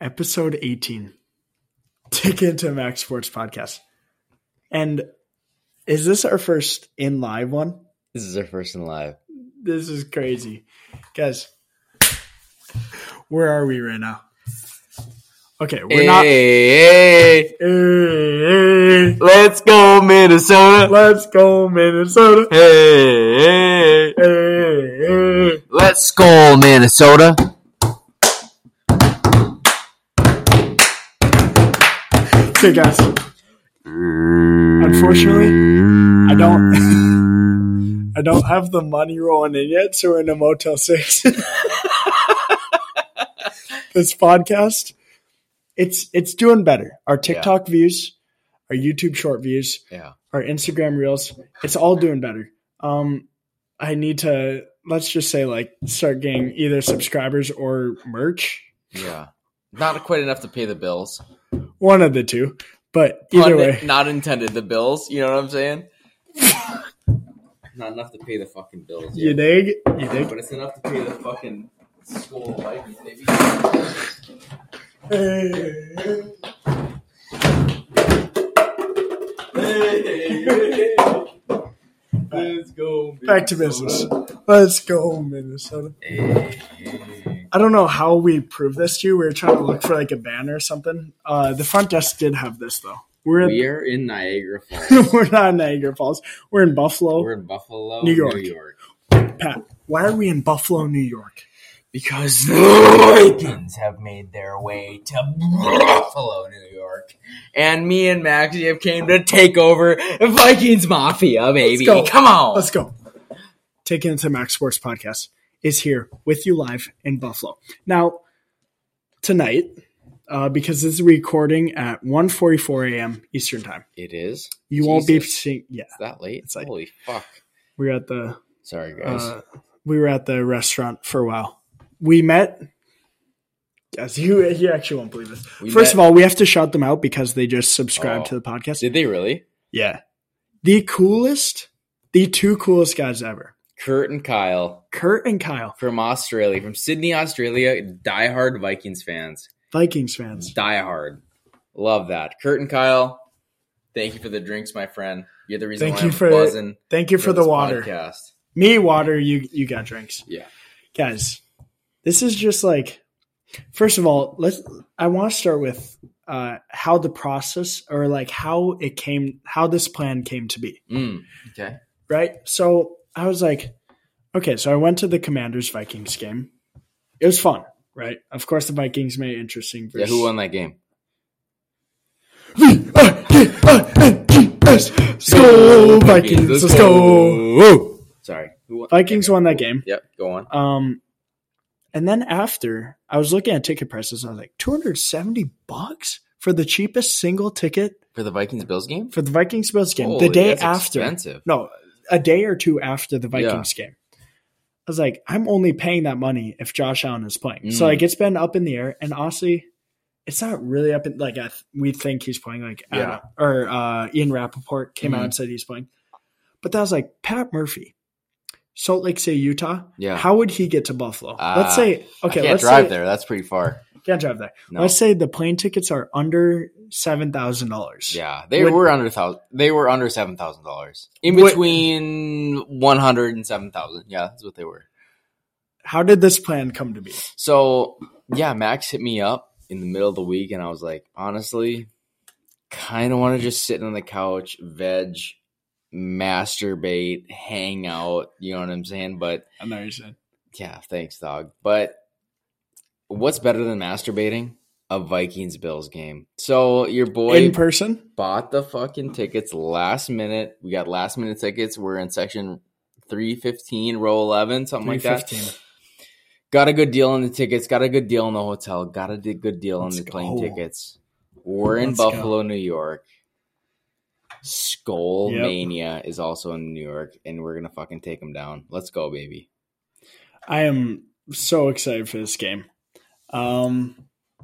episode 18. Ticket to Max Sports Podcast. And is this our first in live one? This is our first in live. This is crazy. Guys, where are we right now? Okay, we're hey, not. hey, Hey, hey, let's go Minnesota. let's go, Minnesota. Hey, hey, Hey, hey. let's go Minnesota. Okay, guys. Unfortunately, I don't. I don't have the money rolling in yet, so we're in a Motel Six. this podcast, it's it's doing better. Our TikTok views, our YouTube short views, Yeah. our Instagram reels, it's all doing better. Um, I need to let's just say like start getting either subscribers or merch, Yeah. Not quite enough to pay the bills. One of the two. But either Pun way, Not intended the bills. You know what I'm saying? Not enough to pay the fucking bills. you yet. dig? You dig? But it's enough to pay the fucking Skol Vikings, baby. Let's go. Back to business. Let's go, Minnesota. I don't know how we proved this to you. We were trying to look for like a banner or something. Uh, the front desk did have this though. We're in, We are in Niagara Falls. we're not in Niagara Falls. We're in Buffalo, We're in Buffalo, New York. New York. Pat. Why are we in Buffalo, New York? Because the Vikings have made their way to Buffalo, New York. And me and Maxie have came to take over Vikings Mafia, baby. Come on. Let's go. Take it to Max Sports Podcast is here with you live in Buffalo. Now, tonight, uh, because this is recording at 1.44 a.m. Eastern Time, It is? you won't be seeing. Yeah, Is that late? It's like- Holy fuck. we're at the Sorry, guys. uh, we were at the restaurant for a while. We met. Yes, you you actually won't believe this. We First met- of all, we have to shout them out because they just subscribed Oh. to the podcast. Did they really? yeah, the coolest, the two coolest guys ever, Kurt and Kyle Kurt and Kyle, from Australia, from Sydney, Australia, diehard Vikings fans. Vikings fans. Diehard. Love that. Kurt and Kyle, thank you for the drinks, my friend. You're the reason Thank why you I'm for- buzzing Thank you for, the water. podcast. Me water. You you got drinks. Yeah. guys. This is just like. First of all, let's. I want to start with uh, how the process or like how it came, how this plan came to be. Mm, okay. right? So I was like, okay, so I went to the Commanders Vikings game. It was fun, right? Of course, the Vikings made interesting. Yeah, who won that game? V-I-K-I-N-G-S. Go Vikings, let's go. Sorry. Vikings won that game. Yep, go on. Um, and then after, I was looking at ticket prices. I was like, two hundred seventy bucks for the cheapest single ticket For the Vikings Bills game? for the Vikings Bills game. Holy, the day after, expensive. no, a day or two after the Vikings game. I was like, I'm only paying that money if Josh Allen is playing. So Mm. like, it's been up in the air, and honestly, it's not really up in like I th- we think he's playing. Like, Yeah. Adam- or uh, Ian Rapoport came out Mhm. and said he's playing, but that was like Pat Murphy, Salt Lake City, Utah. Yeah. How would he get to Buffalo? Ah, let's say I okay. can't let's drive say, there. That's pretty far. Can't drive there. No. Let's say the plane tickets are under seven thousand dollars. Yeah, they Would- were under thousand. They were under seven thousand dollars. In between one hundred and seven thousand. Yeah, that's what they were. How did this plan come to be? So yeah, Max hit me up in the middle of the week, and I was like, honestly, kind of want to just sit on the couch, veg, masturbate, hang out. You know what I'm saying? But I know you said. yeah, thanks, dog. But what's better than masturbating? A Vikings Bills game. So your boy In person? bought the fucking tickets last minute. We got last minute tickets. We're in section 315, row 11, something like that. Got a good deal on the tickets. Got a good deal on the hotel. Got a good deal on Let's the plane tickets. We're in Let's go. Buffalo, New York. Skull Yep. Mania is also in New York, and we're gonna fucking take them down. Let's go, baby. I am so excited for this game. Um,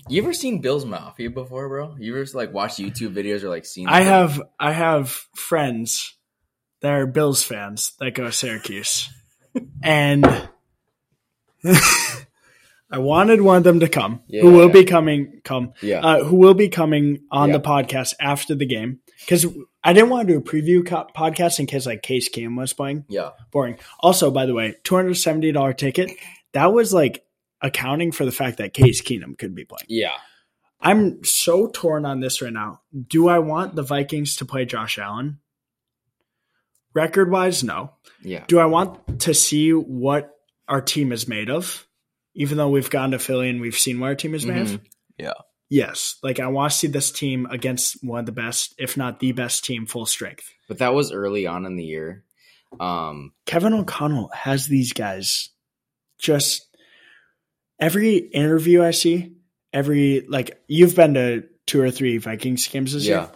You ever seen Bill's Mafia before, bro? You ever like watch YouTube videos or like seen? I have I have friends that are Bills fans that go to Syracuse, and I wanted one of them to come, Yeah, who will yeah. be coming, come, Yeah. uh, who will be coming on Yeah. the podcast after the game. Because I didn't want to do a preview co- podcast in case like Case Keenum was playing. yeah. Boring. Also, by the way, two hundred seventy dollar ticket. That was like accounting for the fact that Case Keenum could be playing. Yeah. I'm so torn on this right now. Do I want the Vikings to play Josh Allen? Record wise, no. Yeah. Do I want to see what our team is made of? Even though we've gone to Philly and we've seen what our team is made of? Mhm. Yeah. Yes. Like I want to see this team against one of the best, if not the best team, full strength. But that was early on in the year. Um, Kevin O'Connell has these guys just every interview I see, every like you've been to two or three Vikings games this yeah. year.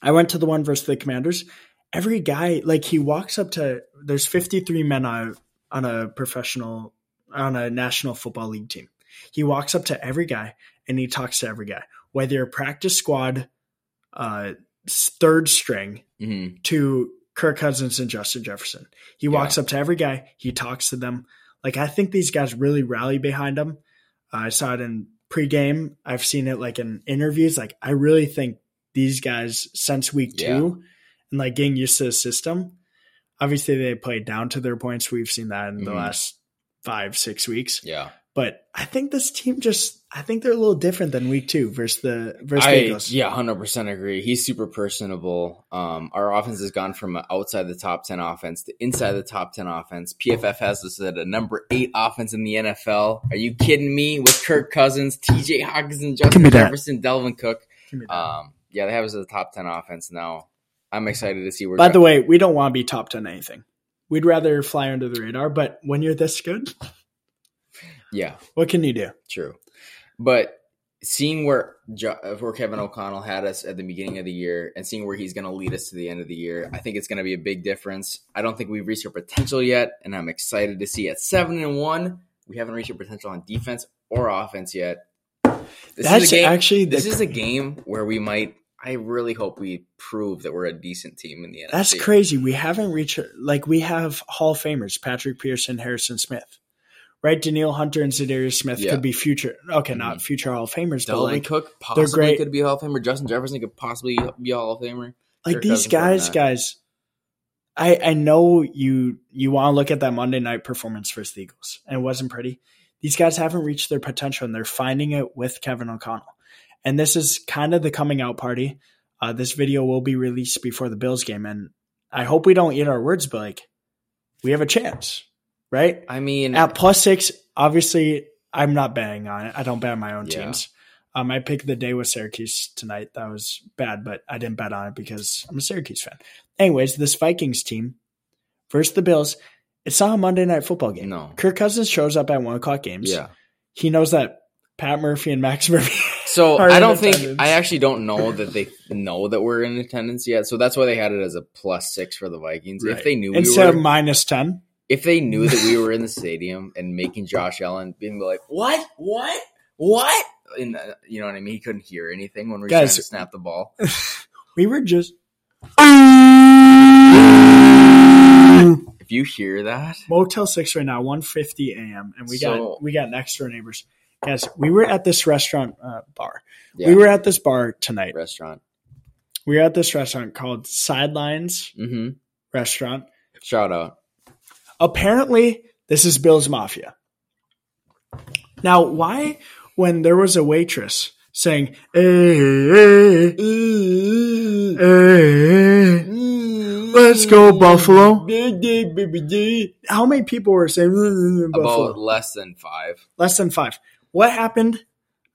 I went to the one versus the Commanders. Every guy, like he walks up to there's 53 men on on a professional on a National Football League team. He walks up to every guy and he talks to every guy, whether you're practice squad, uh, third string hmm to Kirk Cousins and Justin Jefferson. He walks up to every guy, he talks to them. Like I think these guys really rally behind him. I saw it in pregame. I've seen it like in interviews. Like I really think these guys since week Yeah. two and like getting used to the system. Obviously, they played down to their points. We've seen that in the Mhm. last five, six weeks. Yeah. But I think this team just, I think they're a little different than week two versus the versus I Eagles. yeah, hundred percent agree. He's super personable. Um, our offense has gone from outside the top ten offense to inside the top ten offense. PFF has us at a number eight offense in the NFL. Are you kidding me? With Kirk Cousins, T.J. Hockenson, Justin me. Jefferson, Dalvin Cook. Give me that. Um, yeah, they have us as a top ten offense now. I'm excited to see where. By the way, we don't want to be top 10 anything. We'd rather fly under the radar, but when you're this good, yeah, what can you do? True, but seeing where where Kevin O'Connell had us at the beginning of the year, and seeing where he's going to lead us to the end of the year, I think it's going to be a big difference. I don't think we've reached our potential yet, and I'm excited to see at seven and one, we haven't reached our potential on defense or offense yet. This That's is a game. actually the, this is a game where we might. I really hope we prove that we're a decent team in the end. that's crazy. We haven't reached like we have Hall of Famers, Patrick Peterson, Harrison Smith. Right? Danielle Hunter and Za'Darius Smith Yeah. could be future okay, not Mhm. future Hall of Famers, but Dalvin like Cook possibly great. could be Hall of Famer. Justin Jefferson could possibly be Hall of Famer. like Kirk these guys, guys. I I know you you want to look at that Monday night performance versus the Eagles, and it wasn't pretty. These guys haven't reached their potential, and they're finding it with Kevin O'Connell. And this is kind of the coming out party. Uh, this video will be released before the Bills game, and I hope we don't eat our words, but like we have a chance, right? I mean, At plus six, obviously, I'm not betting on it. I don't bet on my own Yeah. teams. Um, I picked the day with Syracuse tonight. That was bad, but I didn't bet on it because I'm a Syracuse fan. Anyways, this Vikings team versus the Bills, it's not a Monday night football game. no. Kirk Cousins shows up at one o'clock games. Yeah. He knows that Pat Murphy and Max Murphy. So I don't think attendance. I actually don't know that they know that we're in attendance yet. So that's why they had it as a plus six for the Vikings. If they knew we Instead were, of minus 10. If they knew that we were in the stadium and making Josh Allen being like, "What? What? What?" And uh, you know what I mean? He couldn't hear anything when we were Guys- trying to snap the ball. We were just. If you hear that, Motel Six right now, one fifty a.m. and we So- got we got next door neighbors. Guys, we were at this restaurant uh, bar. yeah, We were at this bar tonight. restaurant. We were at this restaurant called Sidelines hmm Restaurant. Shout out. Apparently, this is Bill's Mafia. Now, why, when there was a waitress saying, "Hey, hey, hey, let's go Buffalo," how many people were saying "Mm, Buffalo? About less than five. Less than five. What happened?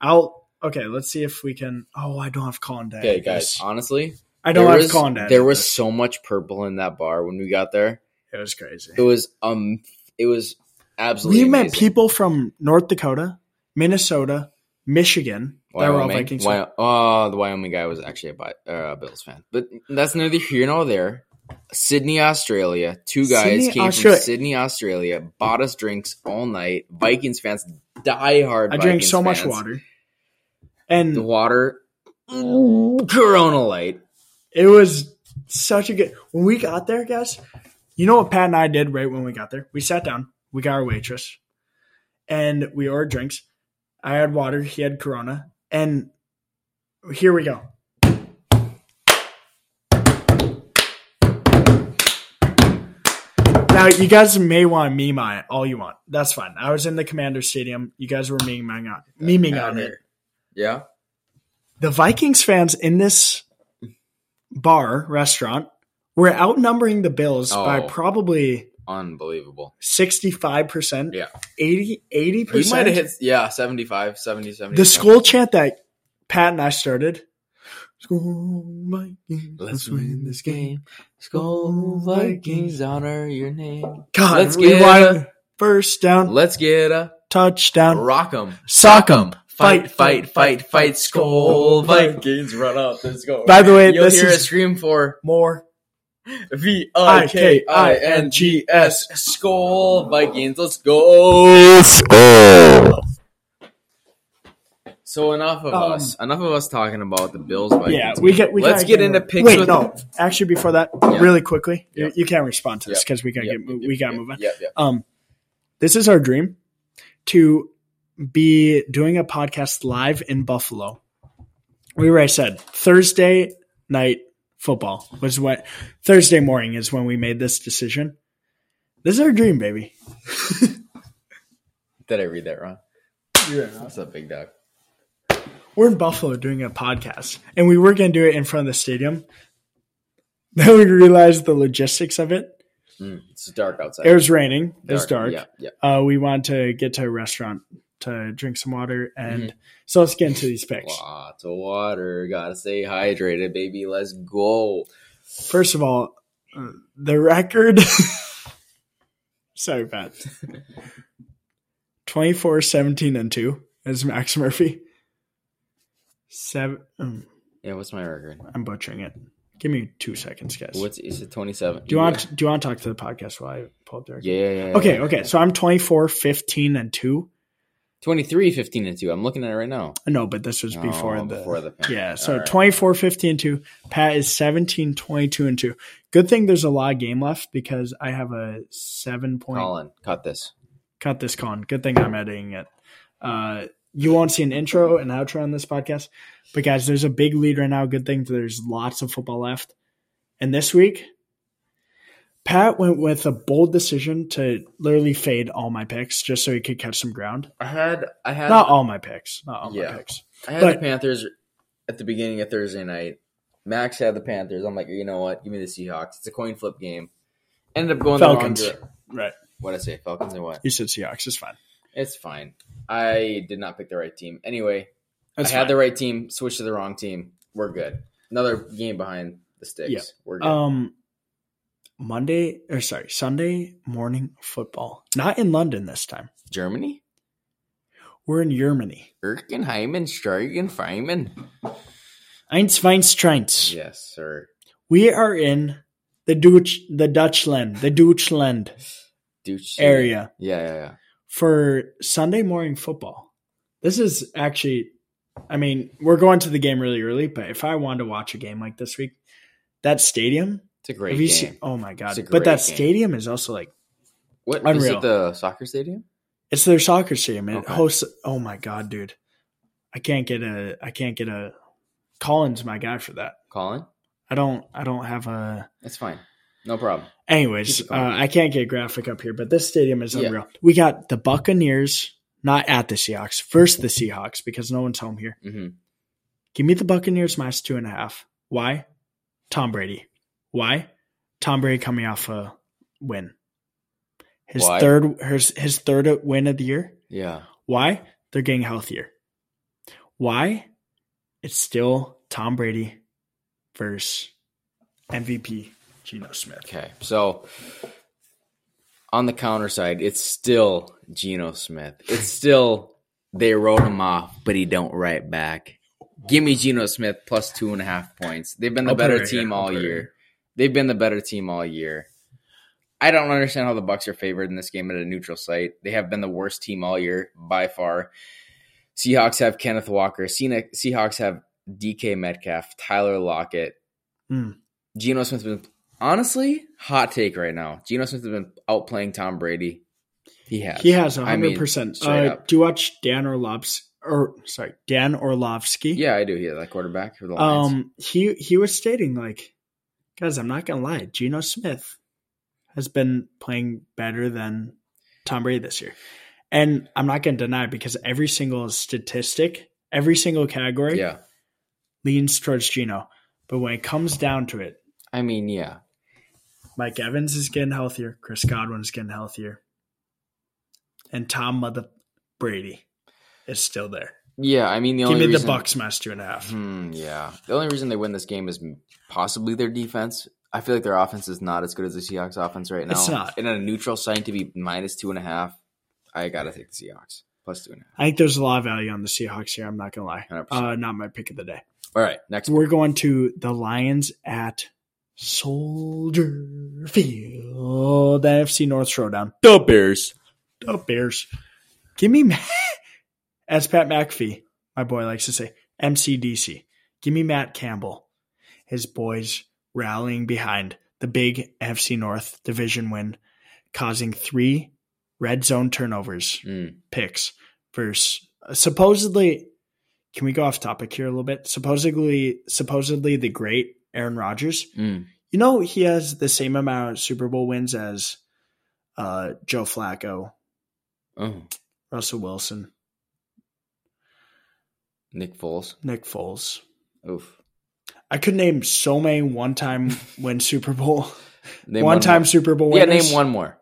I'll. Okay, let's see if we can. Oh, I don't have Day. Okay, guys. Honestly, I don't there have was, There was so much purple in that bar when we got there. It was crazy. It was um, it was absolutely. we met people from North Dakota, Minnesota, Michigan. That were all Vikings. Wy- oh, the Wyoming guy was actually a, Bi- uh, Bills fan, but that's neither here nor there. Sydney, Australia. Two guys Sydney, came Australia. from Sydney, Australia. Bought us drinks all night. Vikings fans, die hard. I drank Vikings so much water, and The water, Corona Light. it was such a good. When we got there, guys, you know what Pat and I did right when we got there? We sat down. We got our waitress, and we ordered drinks. I had water, he had Corona, and here we go. Now you guys may want to meme on it all you want. That's fine. I was in the Commander Stadium. You guys were memeing on memeing on it. Yeah. The Vikings fans in this bar restaurant were outnumbering the Bills by Oh. probably Unbelievable. 65%, Yeah. 80 He 80%. might have hit, yeah, 75, 70, 70. the Skol chant that Pat and I started. Skol Vikings, Let's win this game. Skol Vikings, honor your name. God, Let's get a- first down, Let's get a touchdown, rock 'em. sock 'em, Fight, fight, fight, fight, Skol Vikings, run up and score. By the way, You'll this hear is- a scream for more. V I K I N G S. Skol Vikings, let's go. Skol. So enough of Um, us. Enough of us talking about the Bills. Vikings. Yeah, we get. We Let's get into picks. Wait, no. Actually, before that, Yeah. really quickly, Yeah. you, you can't respond to this Yeah. because we gotta get. we gotta move on. Yep. Um, this is our dream to be doing a podcast live in Buffalo. We were, already said Thursday night football was what Thursday morning is when we made this decision. This is our dream, baby. Did I read that wrong? Yeah. What's up, big dog? We're in Buffalo doing a podcast, and we were going to do it in front of the stadium. Then we realized the logistics of it. Mm, it's dark outside. It was raining. It was dark. Yeah, yeah. Uh, we wanted to get to a restaurant to drink some water, and Mm-hmm. so let's get into these picks. Lots of water. Gotta stay hydrated, baby. Let's go. First of all, uh, the record. Sorry, Pat. 24, 17, and 2 is Max Murphy. Seven. um, Yeah, what's my record? I'm butchering it. Give me two seconds, guys. What's is it? Twenty seven. do you want do you want to talk to the podcast while I pull up the record? Yeah, yeah, yeah. Okay, okay. So I'm 24, 15, and 2. 23, 15, and two. I'm looking at it right now. No, but this was before Oh, the before the Yeah, so right. 24, 15, and 2. Pat is 17, 22, and 2. Good thing there's a lot of game left because I have a seven point. Colin, cut this. Cut this con. Good thing I'm editing it. Uh, you won't see an intro and outro on this podcast. But guys, there's a big lead right now. Good thing there's lots of football left. And this week, Pat went with a bold decision to literally fade all my picks just so he could catch some ground. I had, I had, Not all my picks. Not all Yeah. my picks. I had but- the Panthers at the beginning of Thursday night. Max had the Panthers. I'm like, you know what? Give me the Seahawks. It's a coin flip game. Ended up going Falcons. the wrong dir- Right. What I say, Falcons and what? You said Seahawks. It's fine. It's fine. I did not pick the right team. Anyway, It's I had fine. the right team, switched to the wrong team. We're good. Another game behind the sticks. Yeah. We're good. Um, Monday or sorry, Sunday morning football. Not in London this time. Germany? We're in Germany. Erkenheimen, Stargen, Feimen. Eins, Weins, Treins. Yes, sir. We are in the Dutch, the Dutchland, the Dutchland Douche. area Yeah, yeah, yeah. for Sunday morning football. This is actually, I mean, we're going to the game really early, but if I wanted to watch a game like this week, that stadium, It's a great have you game. seen? Oh my god! But that game. stadium is also like what is Unreal. it? The soccer stadium? It's their soccer stadium. It Okay. hosts. Oh my god, dude! I can't get a. I can't get a. Collins, my guy for that. Colin? I don't. I don't have a. It's fine. No problem. Anyways, uh. I can't get a graphic up here, but this stadium is Yeah. unreal. We got the Buccaneers, not at the Seahawks, versus the Seahawks because no one's home here. hmm Give me the Buccaneers minus two and a half. Why? Tom Brady. Why? Tom Brady coming off a win. His Why? third. His his third win of the year. Yeah. Why? They're getting healthier. Why? It's still Tom Brady versus MVP Geno Smith. Okay. So on the counter side, it's still Geno Smith. It's still they wrote him off, but he don't write back. Give me Geno Smith plus two and a half points. They've been the I'll better right here. team I'll all year. They've been the better team all year. I don't understand how the Bucks are favored in this game at a neutral site. They have been the worst team all year by far. Seahawks have Kenneth Walker. Seahawks have DK Metcalf, Tyler Lockett. Hmm. Geno Smith's been honestly hot take right now. Geno Smith has been outplaying Tom Brady. He has. He has I mean, 100%. uh, do you watch Dan Orlovsky? Or sorry, Dan Orlovsky. Yeah, I do. He that quarterback for the Lions. Um, he he was stating like, guys, I'm not gonna lie, Geno Smith has been playing better than Tom Brady this year, and I'm not gonna deny it because every single statistic, every single category yeah. leans towards Geno. But when it comes down to it, I mean, yeah. Mike Evans is getting healthier, Chris Godwin is getting healthier, and Tom Mother Brady is still there. Yeah, I mean the only Give only me reason, the Bucks minus two and a half. Hmm, yeah, the only reason they win this game is possibly their defense. I feel like their offense is not as good as the Seahawks offense right now. It's not. And at a neutral site to be minus two and a half, I gotta take the Seahawks plus two and a half. I think there's a lot of value on the Seahawks here. I'm not gonna lie. 100%. Uh, not my pick of the day. All right, next. We're going to the Lions at Soldier Field, the NFC North Showdown. The Bears. The Bears. Give me, Ma- as Pat McAfee, my boy likes to say, MCDC. Give me Matt Campbell. His boys rallying behind the big NFC North division win, causing three red zone turnovers Mm. picks versus supposedly can we go off topic here a little bit supposedly supposedly the great aaron rodgers Mm. you know he has the same amount of super bowl wins as uh, joe flacco Oh, russell wilson Nick Foles. nick foles Oof. i could name so many one-time win super bowl Name one-time more. super bowl Yeah, name one more.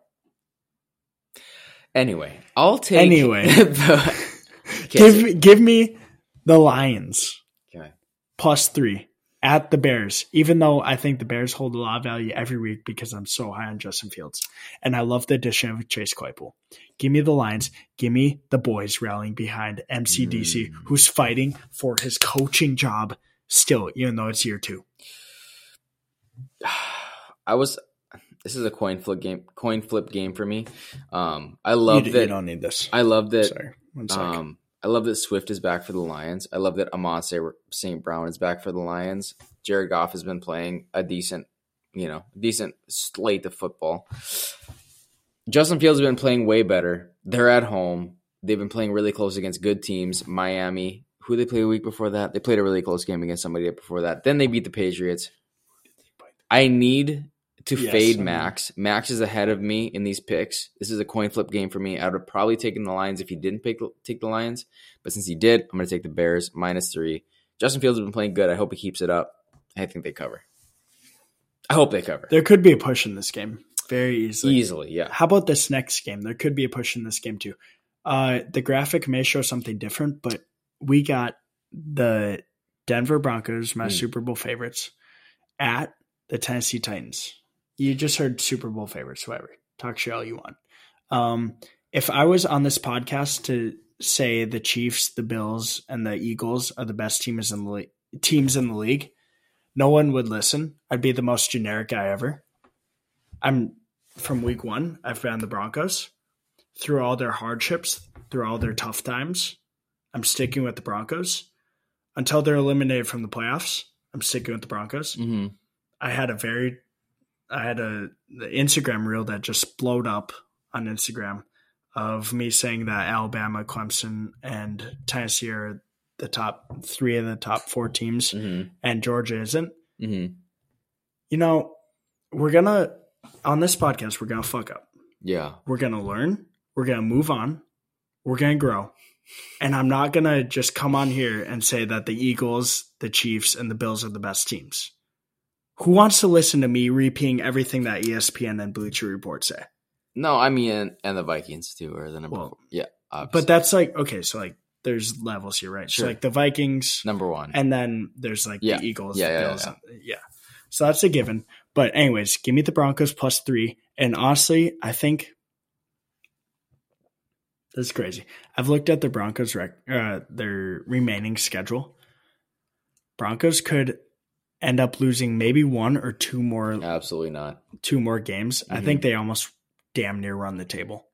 Anyway, I'll take Anyway. the, give, give me the lions okay. plus three at the Bears, even though I think the Bears hold a lot of value every week because I'm so high on Justin Fields. And I love the addition of Chase Claypool. Give me the Lions. Give me the boys rallying behind MCDC, Mm. who's fighting for his coaching job still, even though it's year two. I was. This is a coin flip game. Coin flip game for me. Um, I love you that. don't need this. I love that. Sorry. One sec. Um, I love that Swift is back for the Lions. I love that Amon St. Brown is back for the Lions. Jared Goff has been playing a decent, you know, decent slate of football. Justin Fields has been playing way better. They're at home. They've been playing really close against good teams. Miami, who they played a week before that? They played a really close game against somebody before that. Then they beat the Patriots. I need to Yes, fade I mean- Max. Max is ahead of me in these picks. This is a coin flip game for me. I would have probably taken the Lions if he didn't pick take the Lions, but since he did, I'm going to take the Bears minus three. Justin Fields has been playing good. I hope he keeps it up. I think they cover. I hope they cover there could be a push in this game very easily. easily. Yeah, How about this next game? There could be a push in this game too. Uh, the graphic may show something different, but we got the Denver Broncos, my Hmm. Super Bowl favorites, at the Tennessee Titans. You just heard Super Bowl favorites, whatever. Talk shit all you want. Um, if I was on this podcast to say the Chiefs, the Bills, and the Eagles are the best teams in the le- teams in the league, no one would listen. I'd be the most generic guy ever. I'm from week one. I've been the Broncos through all their hardships, through all their tough times. I'm sticking with the Broncos until they're eliminated from the playoffs. I'm sticking with the Broncos. hmm I had a very, I had a the Instagram reel that just blowed up on Instagram of me saying that Alabama, Clemson, and Tennessee are the top three of the top four teams, hmm and Georgia isn't. hmm You know, we're gonna on this podcast we're gonna fuck up. Yeah, We're gonna learn. We're gonna move on. We're gonna grow. And I'm not gonna just come on here and say that the Eagles, the Chiefs, and the Bills are the best teams. Who wants to listen to me repeating everything that ESPN and Bleacher Report say? no, I mean, and, and the Vikings too are the number. Well. Yeah, But that's like okay, so like there's levels here, right? Sure. So like the Vikings, number one. and then there's like Yeah. the Eagles, Yeah, yeah, Bills, yeah. and- yeah. So that's a given. But anyways, give me the Broncos plus three. And honestly, I think this is crazy. I've looked at the Broncos rec- uh, their remaining schedule. Broncos could end up losing maybe one or two more Absolutely not. two more games. I Mhm. think they almost damn near run the table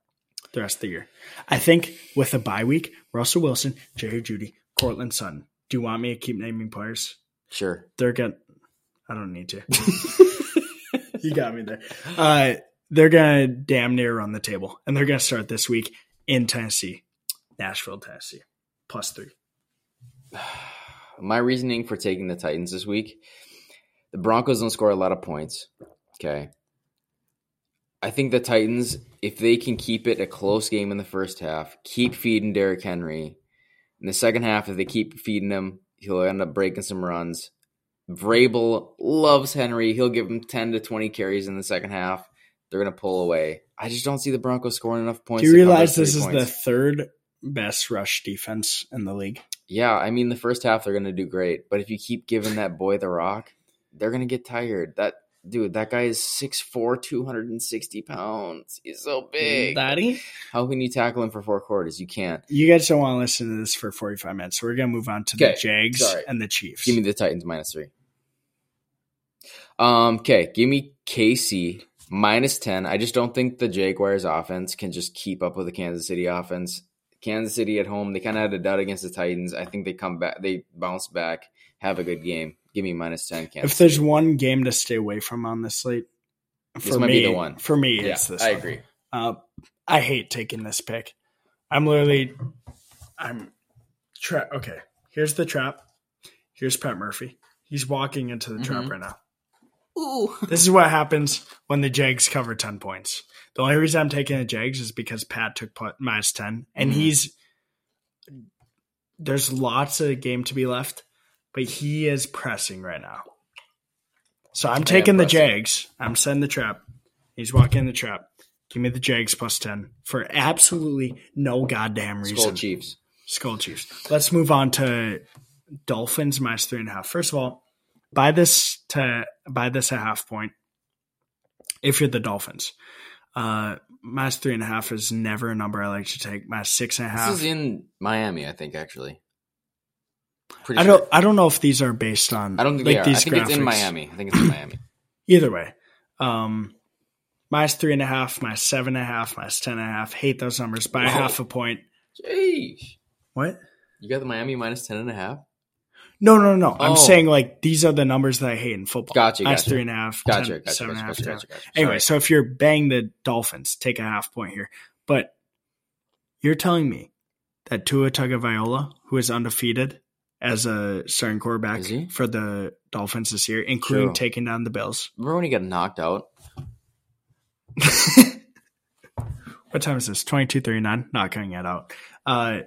the rest of the year. I think with a bye week, Russell Wilson, Jerry Jeudy, Courtland Sutton. Do you want me to keep naming players? Sure. They're good. I don't need to. you got me there. Uh, they're gonna damn near run the table, and they're gonna start this week in Tennessee, Nashville, Tennessee, plus three. My reasoning for taking the Titans this week: the Broncos don't score a lot of points. Okay, I think the Titans, if they can keep it a close game in the first half, keep feeding Derrick Henry. In the second half, if they keep feeding him, he'll end up breaking some runs. Vrabel loves Henry. He'll give him 10 to 20 carries in the second half. They're going to pull away. I just don't see the Broncos scoring enough points. Do you realize this is the third best rush defense in the league? Yeah, I mean, the first half they're going to do great. But if you keep giving that boy the rock, they're going to get tired. That Dude, that guy is 6'4, 260 pounds. He's so big. Daddy? How can you tackle him for four quarters? You can't. You guys don't want to listen to this for 45 minutes. So we're going to move on to the Okay, Jags sorry. and the Chiefs. Give me the Titans minus three. Um, okay, give me KC minus ten. I just don't think the Jaguars offense can just keep up with the Kansas City offense. Kansas City at home, they kind of had a doubt against the Titans. I think they come back, they bounce back, have a good game. Give me minus ten. Kansas if there's City. one game to stay away from on this slate, This for might me, be the one. For me, yeah, it's this. I one. agree. Uh, I hate taking this pick. I'm literally, I'm, tra- okay. Here's the trap. Here's Pat Murphy. He's walking into the trap Mhm. right now. Ooh, This is what happens when the Jags cover 10 points. The only reason I'm taking the Jags is because Pat took put minus 10, and Mhm. he's, there's lots of game to be left, but he is pressing right now. So I'm taking the. Jags. I'm setting the trap. He's walking in the trap. Give me the Jags plus 10 for absolutely no goddamn reason. Skol Chiefs. Skol Chiefs. Let's move on to Dolphins minus three and a half. First of all, buy this to buy this a half point if you're the Dolphins. Uh, minus three and a half is never a number I like to take. Minus six and This is in Miami, I think. Actually, Pretty I sure. don't. I don't know if these are based on. I don't think like they are. I these think it's in. Miami. I think it's in Miami. Either way, um, minus three and a half, minus seven and a half, minus ten and a half. Hate those numbers by Whoa. half a point. Jeez. What? You got the Miami minus 10 and a half? No, no, no. I'm Oh. saying like these are the numbers that I hate in football. Gotcha, Minus gotcha. three and a half, Gotcha, 10, gotcha, seven and a half, gotcha, gotcha, gotcha. Anyway, Sorry. so if you're bang the Dolphins, take a half point here. But you're telling me that Tua Tagovailoa, who is undefeated as a starting quarterback for the Dolphins this year, including True. taking down the Bills. Remember when he got knocked out? what time is this? Twenty two thirty nine. Not cutting it out. Uh,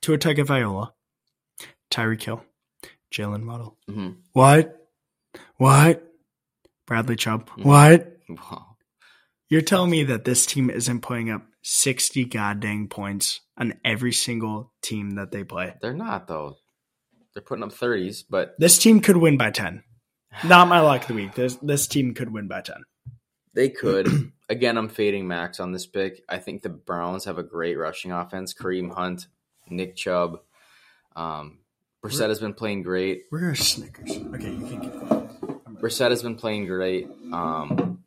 Tua Tagovailoa, Tyreek Hill, Jaylen Waddle. hmm What? What? Bradley Chubb. Mhm. What? Wow. You're telling me that this team isn't putting up 60 goddamn points on every single team that they play. They're not, though. They're putting up 30s, but This team could win by 10. Not my luck of the week. This this team could win by 10. they could. Again, I'm fading Max on this pick. I think the Browns have a great rushing offense. Kareem Hunt, Nick Chubb. Um, Brissett has been playing great. We're Snickers. Okay, you can keep going. Brissett has been playing great. Um,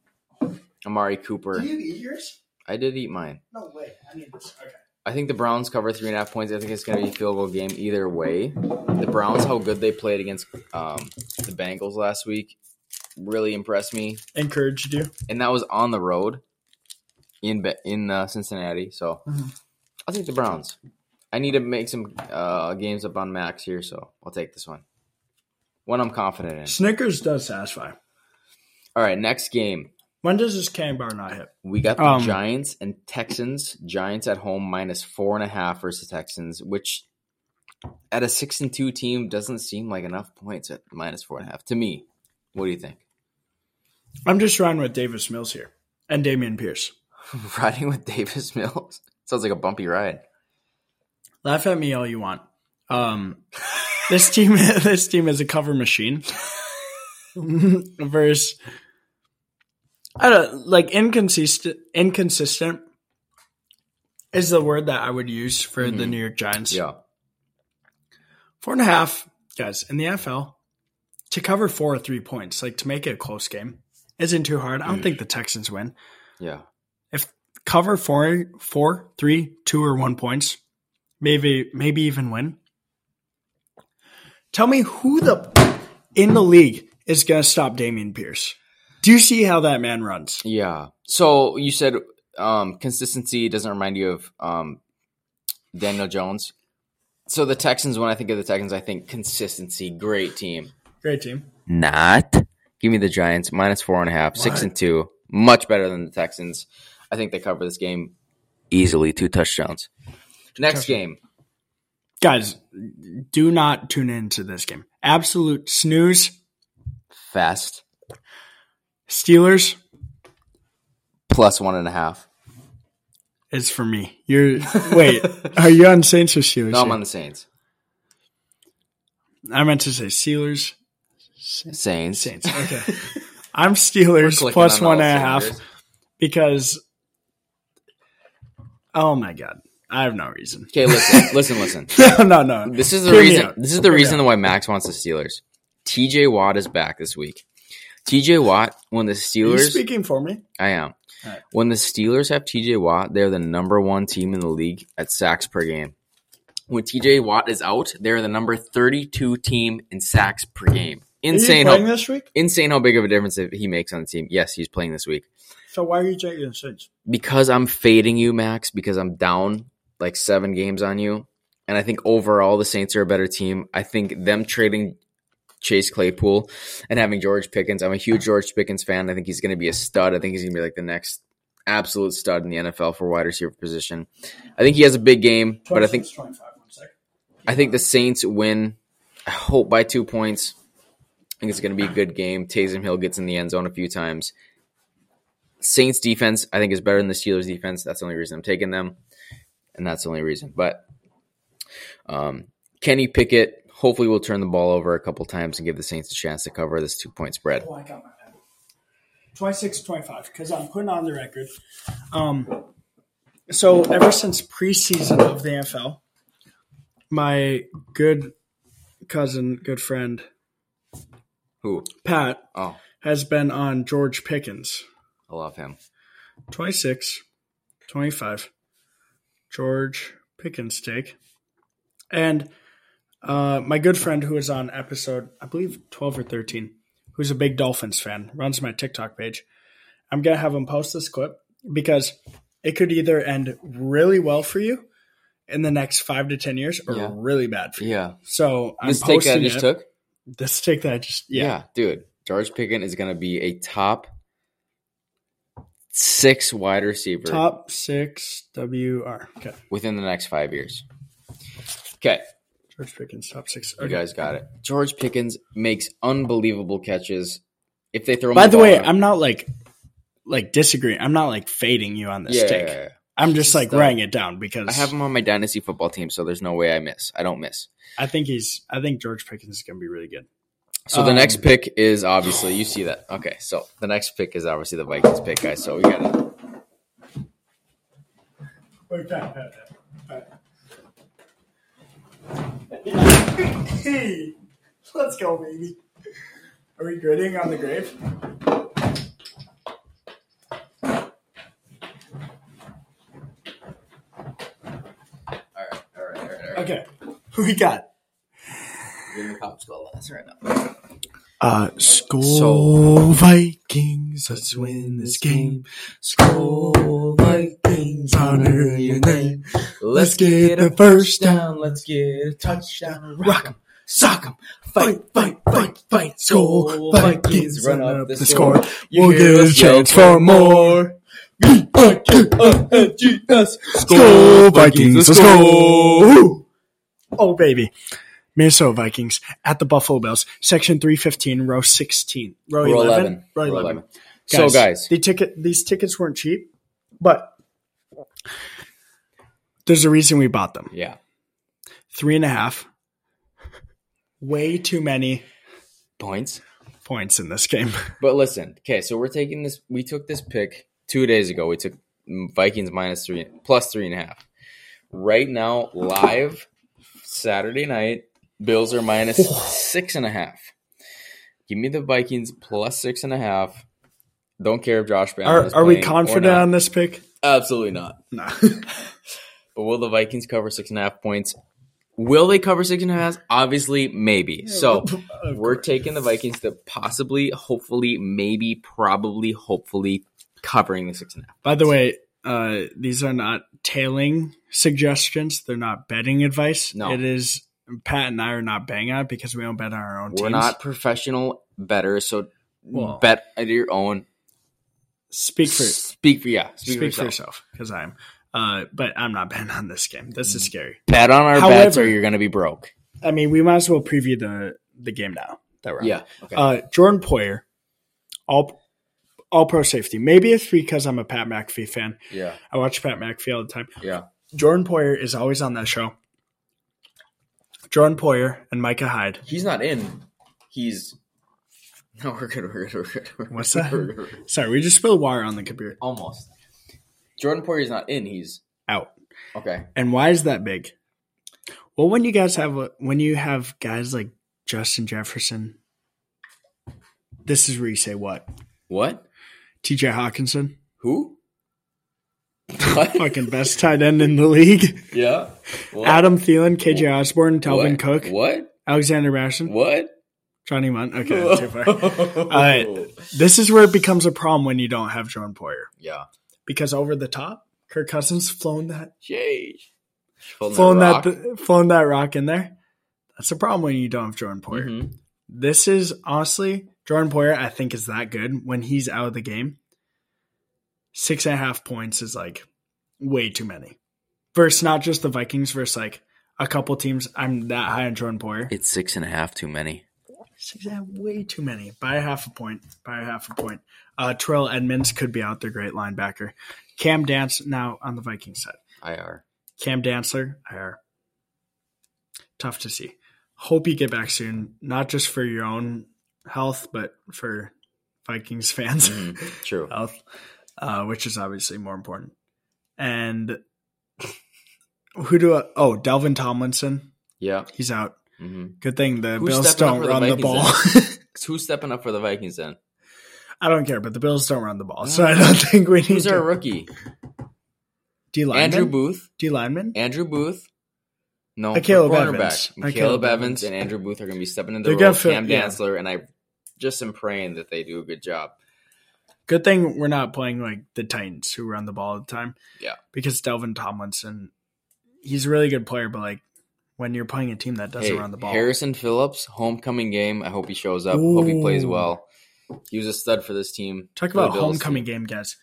Amari Cooper. Did you eat yours? I did eat mine. No way. I need this. Okay. I think the Browns cover three and a half points. I think it's going to be a field goal game either way. The Browns, how good they played against um, the Bengals last week, really impressed me, Encouraged you. and that was on the road in in uh, Cincinnati. So Mhm. I'll take the Browns. I need to make some uh, games up on Max here, so I'll take this one. One I'm confident in. Snickers does satisfy. All right, next game. When does this candy bar not hit? We got the Um, Giants and Texans. Giants at home minus four and a half versus Texans, which at a six and two team doesn't seem like enough points at minus four and a half to me. What do you think? I'm just riding with Davis Mills here and Dameon Pierce. Riding with Davis Mills sounds like a bumpy ride. Laugh at me all you want. Um, this team, this team is a cover machine. Versus, I don't like inconsistent. Inconsistent is the word that I would use for the Mhm. New York Giants. Yeah, Four and a half, guys, in the NFL, to cover four or three points, like to make it a close game, isn't too hard. I don't think the Texans win. yeah. If cover four, four, three, two, or one points, maybe, maybe even win. Tell me who the in the league is going to stop Dameon Pierce. Do you see how that man runs? Yeah. So you said um, consistency doesn't remind you of um, Daniel Jones. So the Texans, when I think of the Texans, I think consistency. Great team. Great team. Not. Give me the Giants minus four and a half, six What? and two. Much better than the Texans. I think they cover this game easily. Two touchdowns. Next game. Guys, do not tune into this game. Absolute snooze. Fast Steelers plus one and a half. It's for me. You're wait. Are you on Saints or Steelers? No, I'm here? on the Saints. I meant to say Steelers. Saints. Saints. Okay. I'm Steelers plus on one and a half because. Oh my god, I have no reason. Okay, listen, listen, listen. no, no, no. This is the Hear reason. This is the Hear reason why Max wants the Steelers. T.J. Watt is back this week. T.J. Watt, when the Steelers Are you speaking for me? I am. Alright. When the Steelers have T.J. Watt, they're the number one team in the league at sacks per game. When T.J. Watt is out, they're the number thirty-two team in sacks per game. Insane playing how this week? insane how big of a difference he makes on the team. Yes, he's playing this week. So why are you taking Saints? because I'm fading you, Max, because I'm down like seven games on you. And I think overall the Saints are a better team. I think them trading Chase Claypool and having George Pickens. I'm a huge George Pickens fan. I think he's going to be a stud. I think he's going to be like the next absolute stud in the NFL for wide receiver position. I think he has a big game, but I think 25, one sec. I think the Saints win. I hope by two points. I think it's going to be a good game. Taysom Hill gets in the end zone a few times. Saints defense, I think, is better than the Steelers defense. That's the only reason I'm taking them, and that's the only reason. But um, Kenny Pickett hopefully will turn the ball over a couple times and give the Saints a chance to cover this two point spread. Oh, I got my pen. 26 25, because I'm putting on the record. Um, so, ever since preseason of the NFL, my good cousin, good friend, Who? Pat, Oh, has been on George Pickens. I love him. 26, 25. George Pickens take. And uh, my good friend who is on episode, I believe 12 or 13, who's a big Dolphins fan, runs my TikTok page. I'm going to have him post this clip because it could either end really well for you in the next five to 10 years or Yeah. really bad for you. Yeah. So I'm This take that I just it. took? This take that I just, Yeah. yeah. dude. George Pickens is going to be a top six wide receiver. Top six WR. Okay. within the next five years. Okay, George Pickens, top six. you guys got it. George Pickens makes unbelievable catches. If they throw him By the ball way, I'm not like like disagreeing. I'm not like fading you on this yeah, take. yeah, yeah. I'm just He's like writing it down because I have him on my dynasty football team, so there's no way I miss. I don't miss. I think he's. I think George Pickens is going to be really good. So the Um, next pick is obviously you see that. Okay, so the next pick is obviously the Vikings pick, guys. So we got it. Hey, let's go, baby. Are we gritting on the grave? All right, all right, all right. All right. Okay, who we got? Give me a popsicle last right now. Uh, Skol So- Vikings, let's win this game. Skol Vikings, honor your name. Let's get a first down. Let's get a touchdown. Rock 'em, sock 'em, fight, fight, fight, fight. Skol Vikings, run up the score. We'll hear get a chance for more. V-I-K-I-N-G-S. Skol Vikings, let's go. Oh, baby. Minnesota Vikings at the Buffalo Bills, section 315, row 16. Row, Row 11? 11. Row Row 11. 11. So, guys, the ticket, these tickets weren't cheap, but there's a reason we bought them. yeah. Three and a half. Way too many Points. points in this game. But listen, okay, so we're taking this. We took this pick two days ago. We took Vikings minus three, plus three and a half. Right now, live Saturday night, Bills are minus six and a half. Give me the Vikings plus six and a half. Don't care if Josh Brown Are, is are we confident on this pick? Absolutely not. No. But will the Vikings cover six and a half points? Will they cover six and a half? Obviously, maybe. So we're taking the Vikings to possibly, hopefully, maybe, probably, hopefully covering the six and a half. By the way, uh, these are not tailing suggestions. They're not betting advice. No. It is Pat and I are not betting on it because we don't bet on our own We're teams. not professional betters, so Well- bet at your own. speak for speak for yeah. Speak, speak for yourself because I'm. Uh, but I'm not betting on this game. This is scary. Bet on our However- bets, or you're going to be broke. I mean, we might as well preview the the game now. That we're on. Yeah. Okay. Uh, Jordan Poyer, all all pro safety. Maybe it's because I'm a Pat McAfee fan. yeah. I watch Pat McAfee all the time. Yeah. Jordan Poyer is always on that show. Jordan Poyer and Micah Hyde. He's not in. He's. No, we're good. We're good. We're good. We're What's good, that? we're good, we're good. Sorry, we just spilled water on the computer. Almost. Jordan Poyer's not in. He's Out. okay. And why is that big? Well, when you guys have a, when you have guys like Justin Jefferson, this is where you say what? What? T.J. Hockenson, Who? Fucking best tight end in the league. yeah. What? Adam Thielen, KJ Osborne, Dalvin What? Cook, What? Alexander Mattison, What? Johnny Mundt. Okay, too far. right. This is where it becomes a problem when you don't have Jordan Poyer Yeah. because over the top, Kirk Cousins flown that Jeez. Holding flown rock. that flown that rock in there. That's a problem when you don't have Jordan Poyer. Mhm. This is honestly Jordan Poyer. I think is that good when he's out of the game. Six and a half points is like way too many. Versus not just the Vikings, versus like a couple teams. I'm that high on Jordan Poyer. It's six and a half too many. Six and a half, way too many. By a half a point. By a half a point. Uh, Terrell Edmonds could be out there. Great linebacker. Cam Dance now on the Vikings side. IR. Cam Dantzler, IR. Tough to see. Hope you get back soon, not just for your own health, but for Vikings fans' Mhm. True. health, uh, which is obviously more important. And who do I, oh Dalvin Tomlinson, Yeah. he's out. hmm Good thing the Who's Bills don't for the run the, ball. Who's stepping up for the Vikings then? I don't care, but the Bills don't run the ball, so I don't think we need Who's our rookie? D lineman, Andrew Booth. D lineman. Andrew Booth. No, Caleb. Evans. Caleb, Evans and Andrew Booth are going to be stepping into the role. Cam yeah. Dantzler, and I just am praying that they do a good job. Good thing we're not playing like the Titans who run the ball all the time. Yeah. Because Dalvin Tomlinson, he's a really good player, but like when you're playing a team that doesn't Hey, run the ball, Harrison Phillips, homecoming game. I hope he shows up. Hope he plays well. He was a stud for this team. talk about homecoming team. game, guys.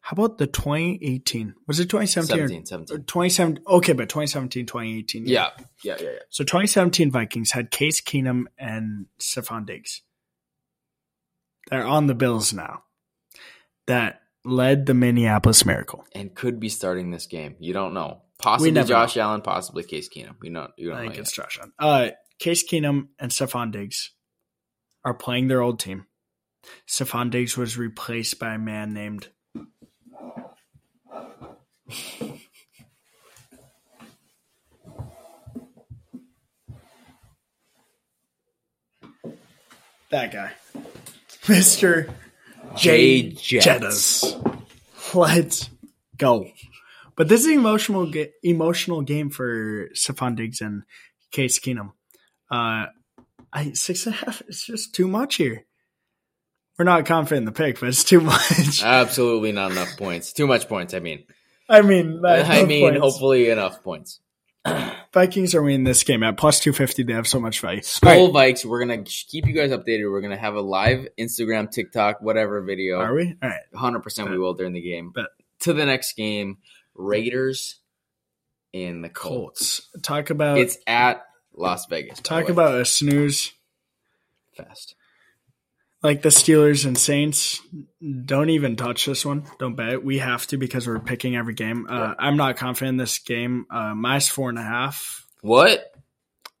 How about the 2018? Was it 2017 17, 17. 2017? Uh, okay, but 2017, 2018. Yeah, yeah, yeah, yeah. So 2017 Vikings had Case Keenum and Stefon Diggs. They're on the Bills now. That led the Minneapolis Miracle. And could be starting this game. You don't know. Possibly Josh Allen, possibly Case Keenum. You know, you don't I know. think it's Josh Allen. Uh, Case Keenum and Stefon Diggs are playing their old team. Stefon Diggs was replaced by a man named. That guy. Mr. Jay Jettas. Let's go. But this is an emotional, ga- emotional game for Stefon Diggs and Case Keenum. Uh, I six and a half. It's just too much here. We're not confident in the pick, but it's too much. Absolutely not enough points. Too much points. I mean, I mean, I mean, points. hopefully enough points. Vikings are winning this game at plus two fifty. They have so much value. All Skol right, Vikes. We're gonna keep you guys updated. We're gonna have a live Instagram, TikTok, whatever video. are we? All right. Hundred percent, we will during the game. Bet. To the next game, Raiders and the Colts. Colts. Talk about It's at Las Vegas. talk about a snooze. fast. Like the Steelers and Saints, don't even touch this one. Don't bet. We have to because we're picking every game. Uh, I'm not confident in this game. Uh, minus four and a half. What?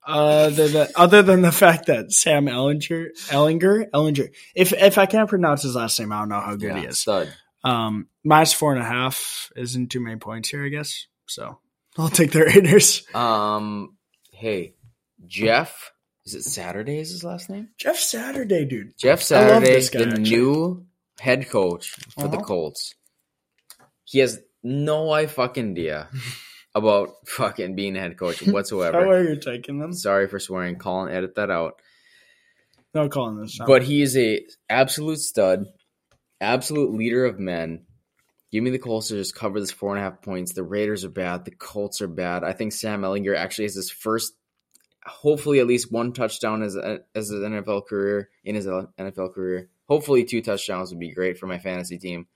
Uh, the, the, other than the fact that Sam Ehlinger, Ehlinger, Ehlinger, if if I can't pronounce his last name, I don't know how good he is. stud. Um, minus four and a half isn't too many points here, I guess. So I'll take the Raiders. Um. Hey, Jeff. Is it Saturday? Is his last name? Jeff Saturday, dude. Jeff Saturday, guy, the actually. new head coach for the Uh-huh. Colts. He has no I fucking idea about fucking being a head coach whatsoever. why you're taking them? Sorry for swearing. Colin, edit that out. No calling this. But he is a absolute stud, absolute leader of men. Give me the Colts to just cover this four and a half points. The Raiders are bad. The Colts are bad. I think Sam Ehlinger actually has his first, hopefully at least one touchdown as a, as his NFL career in his NFL career. Hopefully two touchdowns would be great for my fantasy team.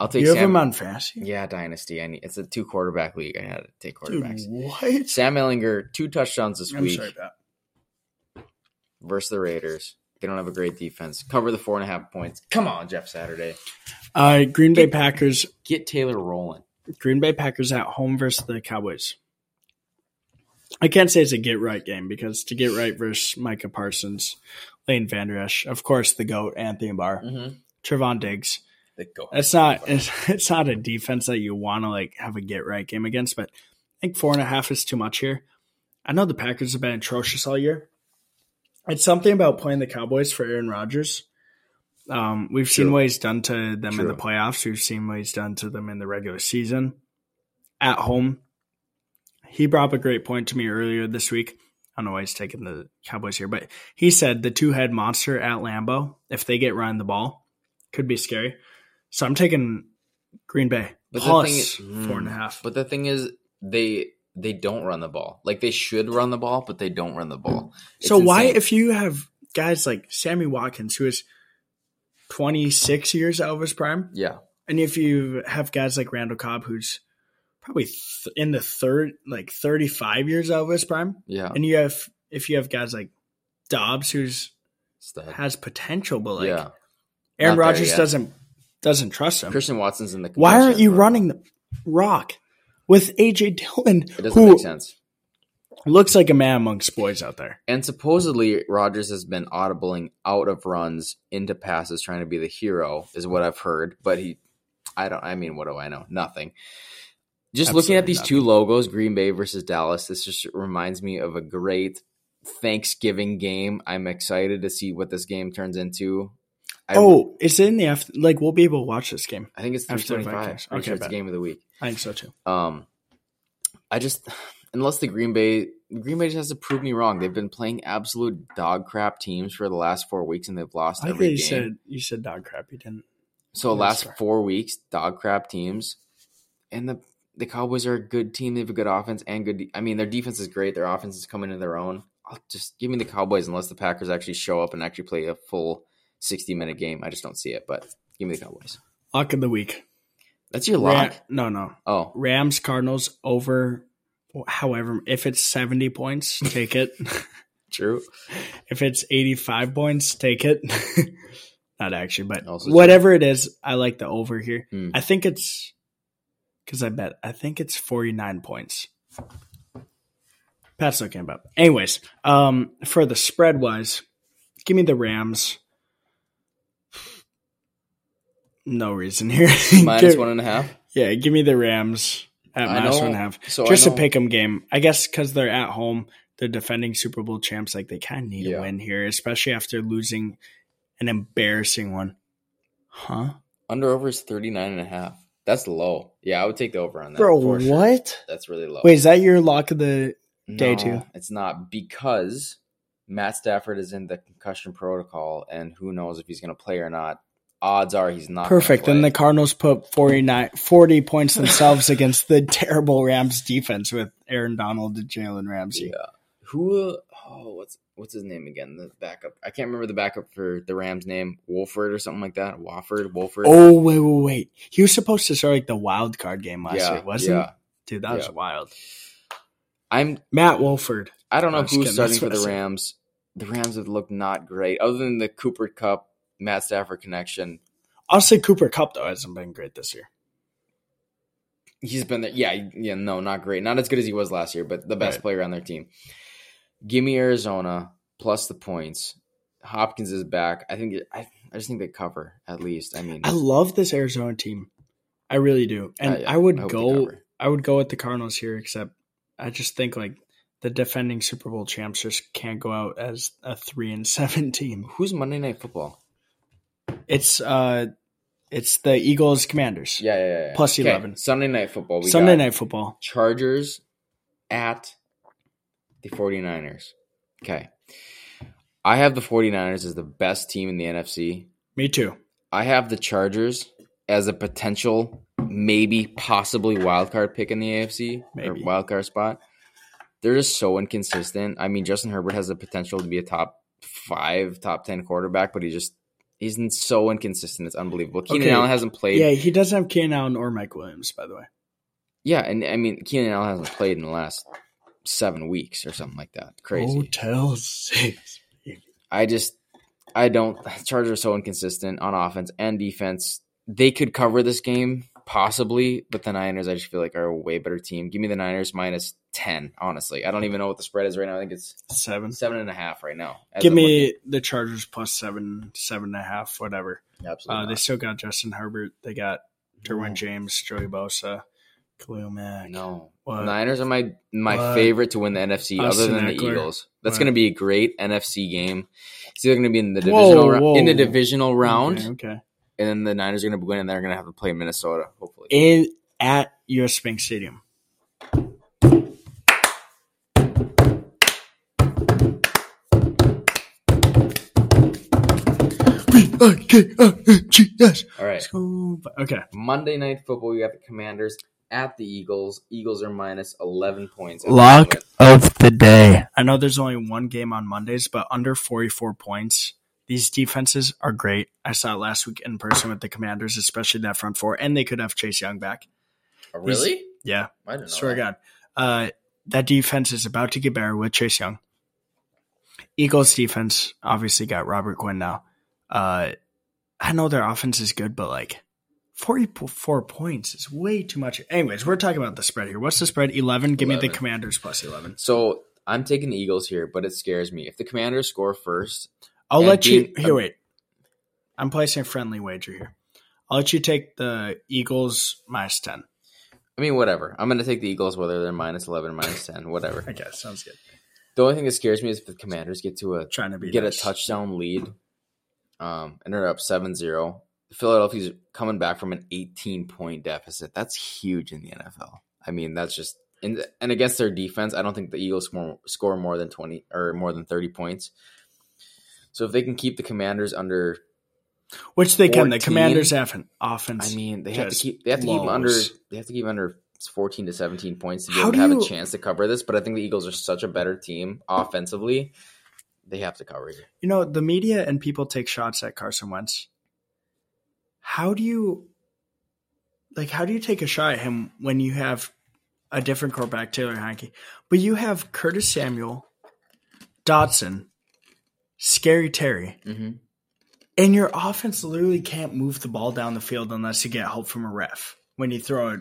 I'll take you have Sam. him on fantasy. yeah, dynasty. I need, it's a two quarterback league. I had to take Dude, quarterbacks. what? Sam Ehlinger two touchdowns this I'm week sorry, versus the Raiders. They don't have a great defense. Cover the four and a half points. Come on, Jeff Saturday. Uh, Green Bay Packers. Get Taylor rolling. Green Bay Packers at home versus the Cowboys. I can't say it's a get right game because to get right versus Micah Parsons, Leighton Vander Esch, of course the goat Anthony Barr, Mm-hmm. Trevon Diggs. The go. It's not it's, it's not a defense that you want to like have a get right game against, but I think four and a half is too much here. I know the Packers have been atrocious all year. It's something about playing the Cowboys for Aaron Rodgers. Um, we've seen True. what he's done to them in the playoffs. We've seen what he's done to them in the regular season. At home, he brought up a great point to me earlier this week. I don't know why he's taking the Cowboys here, but he said the two head monster at Lambeau, if they get running the ball, could be scary. So I'm taking Green Bay But plus the thing is, four and a half. But the thing is, they they don't run the ball. Like they should run the ball, but they don't run the ball. It's so why, if you have guys like Sammy Watkins, who is 26 years out of his prime, yeah, and if you have guys like Randall Cobb, who's probably th- in the third, like 35 years of his prime, yeah, and you have if you have guys like Doubs, who's Stud. has potential, but like yeah. Aaron Rodgers doesn't doesn't trust him. Christian Watson's in the. Why aren't you running the rock with AJ Dillon, It doesn't who make sense. looks like a man amongst boys out there? And supposedly Rodgers has been audibling out of runs into passes, trying to be the hero, is what I've heard. But he, I don't. I mean, what do I know? Nothing. Just looking at these two logos, Green Bay versus Dallas, this just reminds me of a great Thanksgiving game. I'm excited to see what this game turns into. I, oh, it's in the after. Like we'll be able to watch this game. I think it's after 325. I'm Okay, sure it's bet. game of the week. I think so too. Um, I just unless the Green Bay Green Bay just has to prove me wrong. They've been playing absolute dog crap teams for the last four weeks, and they've lost I every you game. said you said dog crap. You didn't. so last four weeks, dog crap teams, and the the Cowboys are a good team. They have a good offense and good. de- I mean, their defense is great. Their offense is coming into their own. I'll just give me the Cowboys unless the Packers actually show up and actually play a full sixty minute game. I just don't see it, but give me the Cowboys. Lock of the week. That's your lock. no, no. Oh, Rams Cardinals over. However, if it's seventy points, take it. true. if it's eighty-five points, take it. Not actually, but Also whatever it is, I like the over here. Hmm. I think it's because I bet I think it's forty-nine points. Pat's looking about. Anyways, um, for the spread wise, give me the Rams. No reason here. Minus Give- one and a half. Yeah, give me the Rams at minus one and a half. so Just a pick 'em game, I guess, because they're at home. They're defending Super Bowl champs. Like they kind of need Yeah. a win here, especially after losing an embarrassing one. Huh, Under over is 39 and a half. That's low. Yeah, I would take the over on that. bro? sure. What? That's really low. Wait, is that your lock of the? day No, two? It's not because Matt Stafford is in the concussion protocol, and who knows if he's going to play or not. Odds are he's not. Perfect. Then the. Cardinals put 49, 40 points themselves against the terrible Rams defense with Aaron Donald and Jalen Ramsey. yeah. Who? Oh, what's what's his name again? The backup. I can't remember the backup for the Rams' name. Wolford or something like that. Wofford. Wolford. Oh wait, wait, wait! He was supposed to start like the wild card game last yeah, year, wasn't? yeah. he? Dude, that was wild. I'm Matt Wolford. I don't know who's kidding. starting for the. Rams. The Rams have looked not great, other than the Cooper Kupp Matt Stafford connection. I'll say Cooper Kupp though hasn't been great this year. He's been there. Yeah, yeah, no, not great. Not as good as he was last year, but the best Right. player on their team. Give me Arizona plus the points. Hopkins is back. I think I, I just think they cover at least. I mean, I love this Arizona team. I really do, and Uh, yeah, I would I go. I would go with the Cardinals here, except I just think like the defending Super Bowl champs just can't go out as a three and seven team. who's Monday Night Football? It's uh It's the Eagles Commanders. Yeah, yeah, yeah. Plus Okay, 11. Sunday night football. We Sunday night football. Chargers at the 49ers. Okay. I have the 49ers as the best team in the NFC. Me too. I have the Chargers as a potential, maybe, possibly wild card pick in the AFC Maybe. or wild card spot. They're just so inconsistent. I mean, Justin Herbert has the potential to be a top five, top ten quarterback, but he just he's so inconsistent. It's unbelievable. Keenan Okay. Allen hasn't played. Yeah, he doesn't have Keenan Allen or Mike Williams, by the way. Yeah, and I mean, Keenan Allen hasn't played in the last seven weeks or something like that. Crazy. Hotel six. I just I don't Chargers are so inconsistent on offense and defense. They could cover this game possibly, but the Niners I just feel like are a way better team. Give me the Niners minus ten. Honestly, I don't even know what the spread is right now. I think it's Seven. seven and a half right now. Give me the Chargers plus seven, seven and a half, whatever. absolutely. Uh, they still got Justin Herbert. They got Derwin. James, Joey Bosa, Khalil Mack. no. What? Niners are my my What? favorite to win the NFC, other Austin than the Ekeler. Eagles. That's What? going to be a great NFC game. It's either going to be in the Whoa, divisional in the divisional round, Okay. okay. and then the Niners are going to win, and they're going to have to play Minnesota. Hopefully, In at US Bank Stadium. B-I-K-I-N-G-S. all right. Okay. Monday Night Football, you got the Commanders at the Eagles. Eagles are minus 11 points. Lock of the day. I know there's only one game on Mondays, but under 44 points. These defenses are great. I saw it last week in person with the Commanders, especially that front four, and they could have Chase Young back. Oh, really? Yeah, I didn't know. swear to that. God. Uh, that defense is about to get better with Chase Young. Eagles defense obviously got Robert Quinn now. Uh, I know their offense is good, but like 44 points is way too much. Anyways, we're talking about the spread here. What's the spread? 11? Give me the Commanders plus 11. So I'm taking the Eagles here, but it scares me. If the Commanders score first, I'll let you being- here. Wait, I'm placing a friendly wager here. I'll let you take the Eagles minus ten. I mean, whatever. I'm going to take the Eagles, whether they're minus 11 or minus 10, whatever. Okay, sounds good. The only thing that scares me is if the Commanders get to a Trying to be get a touchdown lead, um, and they're up 7-0. Philadelphia's coming back from an 18 point deficit. That's huge in the NFL. I mean, that's just and, and against their defense, I don't think the Eagles score, score more than 20 or more than 30 points. So if they can keep the Commanders under, which they can. The Commanders have an offense. I mean, they have to keep they have to keep under they have to keep under 14 to 17 points to be How able to have you- a chance to cover this. But I think the Eagles are such a better team offensively. They have to cover here. you know the media and people take shots at Carson Wentz. How do you, like, how do you take a shot at him when you have a different quarterback, Taylor Heinicke, but you have Curtis Samuel, Dotson, Scary Terry, Mm-hmm. and your offense literally can't move the ball down the field unless you get help from a ref when you throw it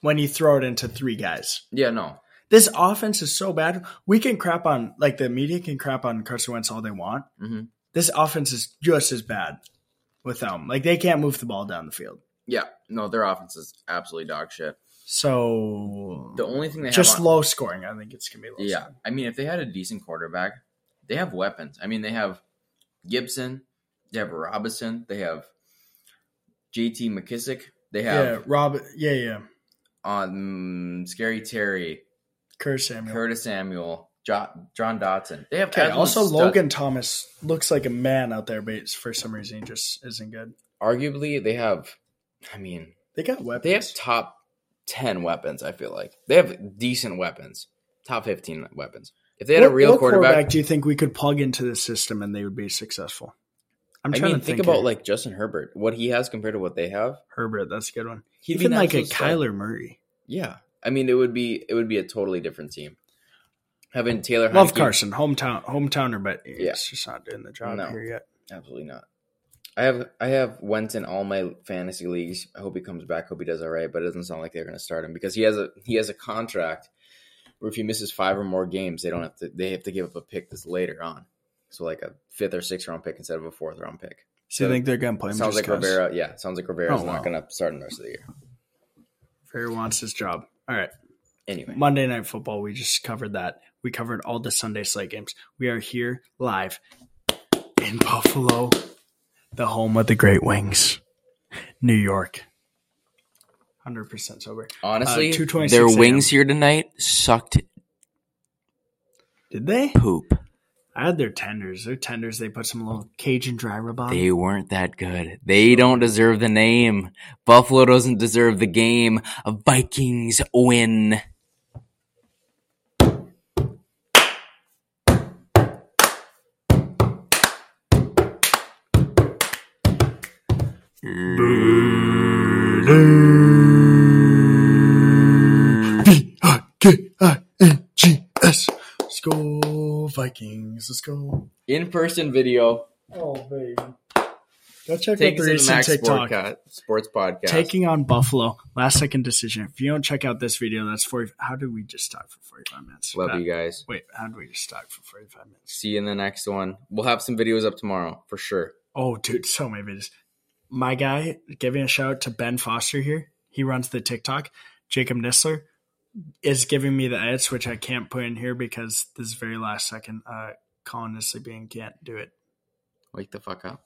when you throw it into three guys. Yeah, no, This offense is so bad. We can crap on like the media can crap on Carson Wentz all they want. Mhm. This offense is just as bad with them. Like they can't move the ball down the field. yeah, no, their offense is absolutely dog shit. So The only thing they just have on, low scoring. I think it's gonna be low. yeah, scoring. I mean, if they had a decent quarterback, they have weapons. I mean, they have Gibson, they have Robinson, they have JT McKissic, they have yeah. have Rob. Yeah, yeah. um, Scary Terry, Curtis Samuel. Curtis Samuel, jo- John Dotson. They have Okay. Also, Logan Thomas looks like a man out there, but for some reason he just isn't good. Arguably, they have. I mean, They got weapons. they have top ten weapons. I feel like they have decent weapons, top fifteen weapons. If they had what, a real what quarterback, do you think we could plug into the system and they would be successful? I'm I trying mean, to think, think, about like Justin Herbert, what he has compared to what they have. Herbert. That's a good one. He'd Even like a. Kyler Murray. Yeah, I mean, it would be it would be a totally different team. Having Taylor, Love Heinicke- Carson, hometown hometowner, but he's Yeah. just not doing the job No. here yet. Absolutely not. I have I have Wentz in all my fantasy leagues. I hope he comes back. Hope he does all right. But it doesn't sound like they're going to start him because he has a he has a contract where if he misses five or more games, they don't have to they have to give up a pick this later on. So like a fifth or sixth round pick instead of a fourth round pick. So you think they're going to play him? sounds like 'cause Rivera. Yeah, sounds like Rivera's Oh, not going to start in the rest of the year. Rivera wants his job. All right. Anyway, Monday Night Football, we just covered that. We covered all the Sunday slate games. We are here live in Buffalo, the home of the Great Wings. New York. 100% sober. Honestly, Uh, Their wings here tonight sucked Did they? poop. I had their tenders. Their tenders, they put some little Cajun dry rub on. They weren't that good. They don't deserve the name. Buffalo doesn't deserve the game. Vikings win. Go, Vikings. Let's go. in person video. Oh, baby. Go check Take out the us to the recent TikTok. Sportca- Sports Podcast. Taking on Buffalo. Last second decision. If you don't check out this video, that's 40. How did we just talk for 45 minutes? Love you guys. Wait, how did we just talk for 45 minutes? See you in the next one. We'll have some videos up tomorrow for sure. Oh, dude, so many videos. My guy, giving a shout out to Ben Foster here. He runs the TikTok. Jacob Nistler is giving me the edits, which I can't put in here because this very last second. Uh, Colin Nistler being can't do it. Wake the fuck up.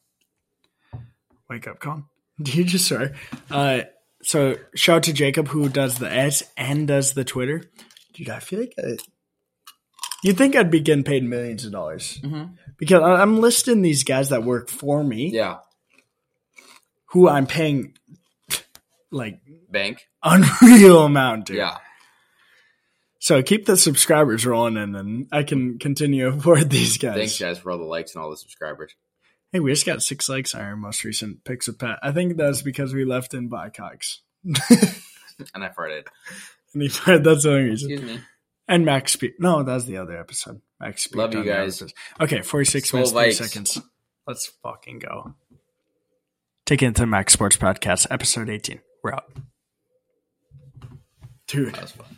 Wake up, Colin. Do you just sorry? Uh, so shout out to Jacob who does the edits and does the Twitter. Dude, I feel like I, you'd think I'd be getting paid millions of dollars Mm-hmm. because I'm listing these guys that work for me, Yeah. who I'm paying like Bank. unreal amount, dude. Yeah. So keep the subscribers rolling, and then I can continue to afford these guys. Thanks, guys, for all the likes and all the subscribers. Hey, we just got six likes on our most recent picks with Pat. I think that's because we left in Bycox. And I farted. and he farted. that's the only reason. Excuse me. And Max Speed. No, that's the other episode. Max Speed. Love you guys. Okay, 46 Skol minutes, 30 Vikes. seconds. Let's fucking go. Take it into Max Sports Podcast, episode 18. We're out. Dude. That was fun.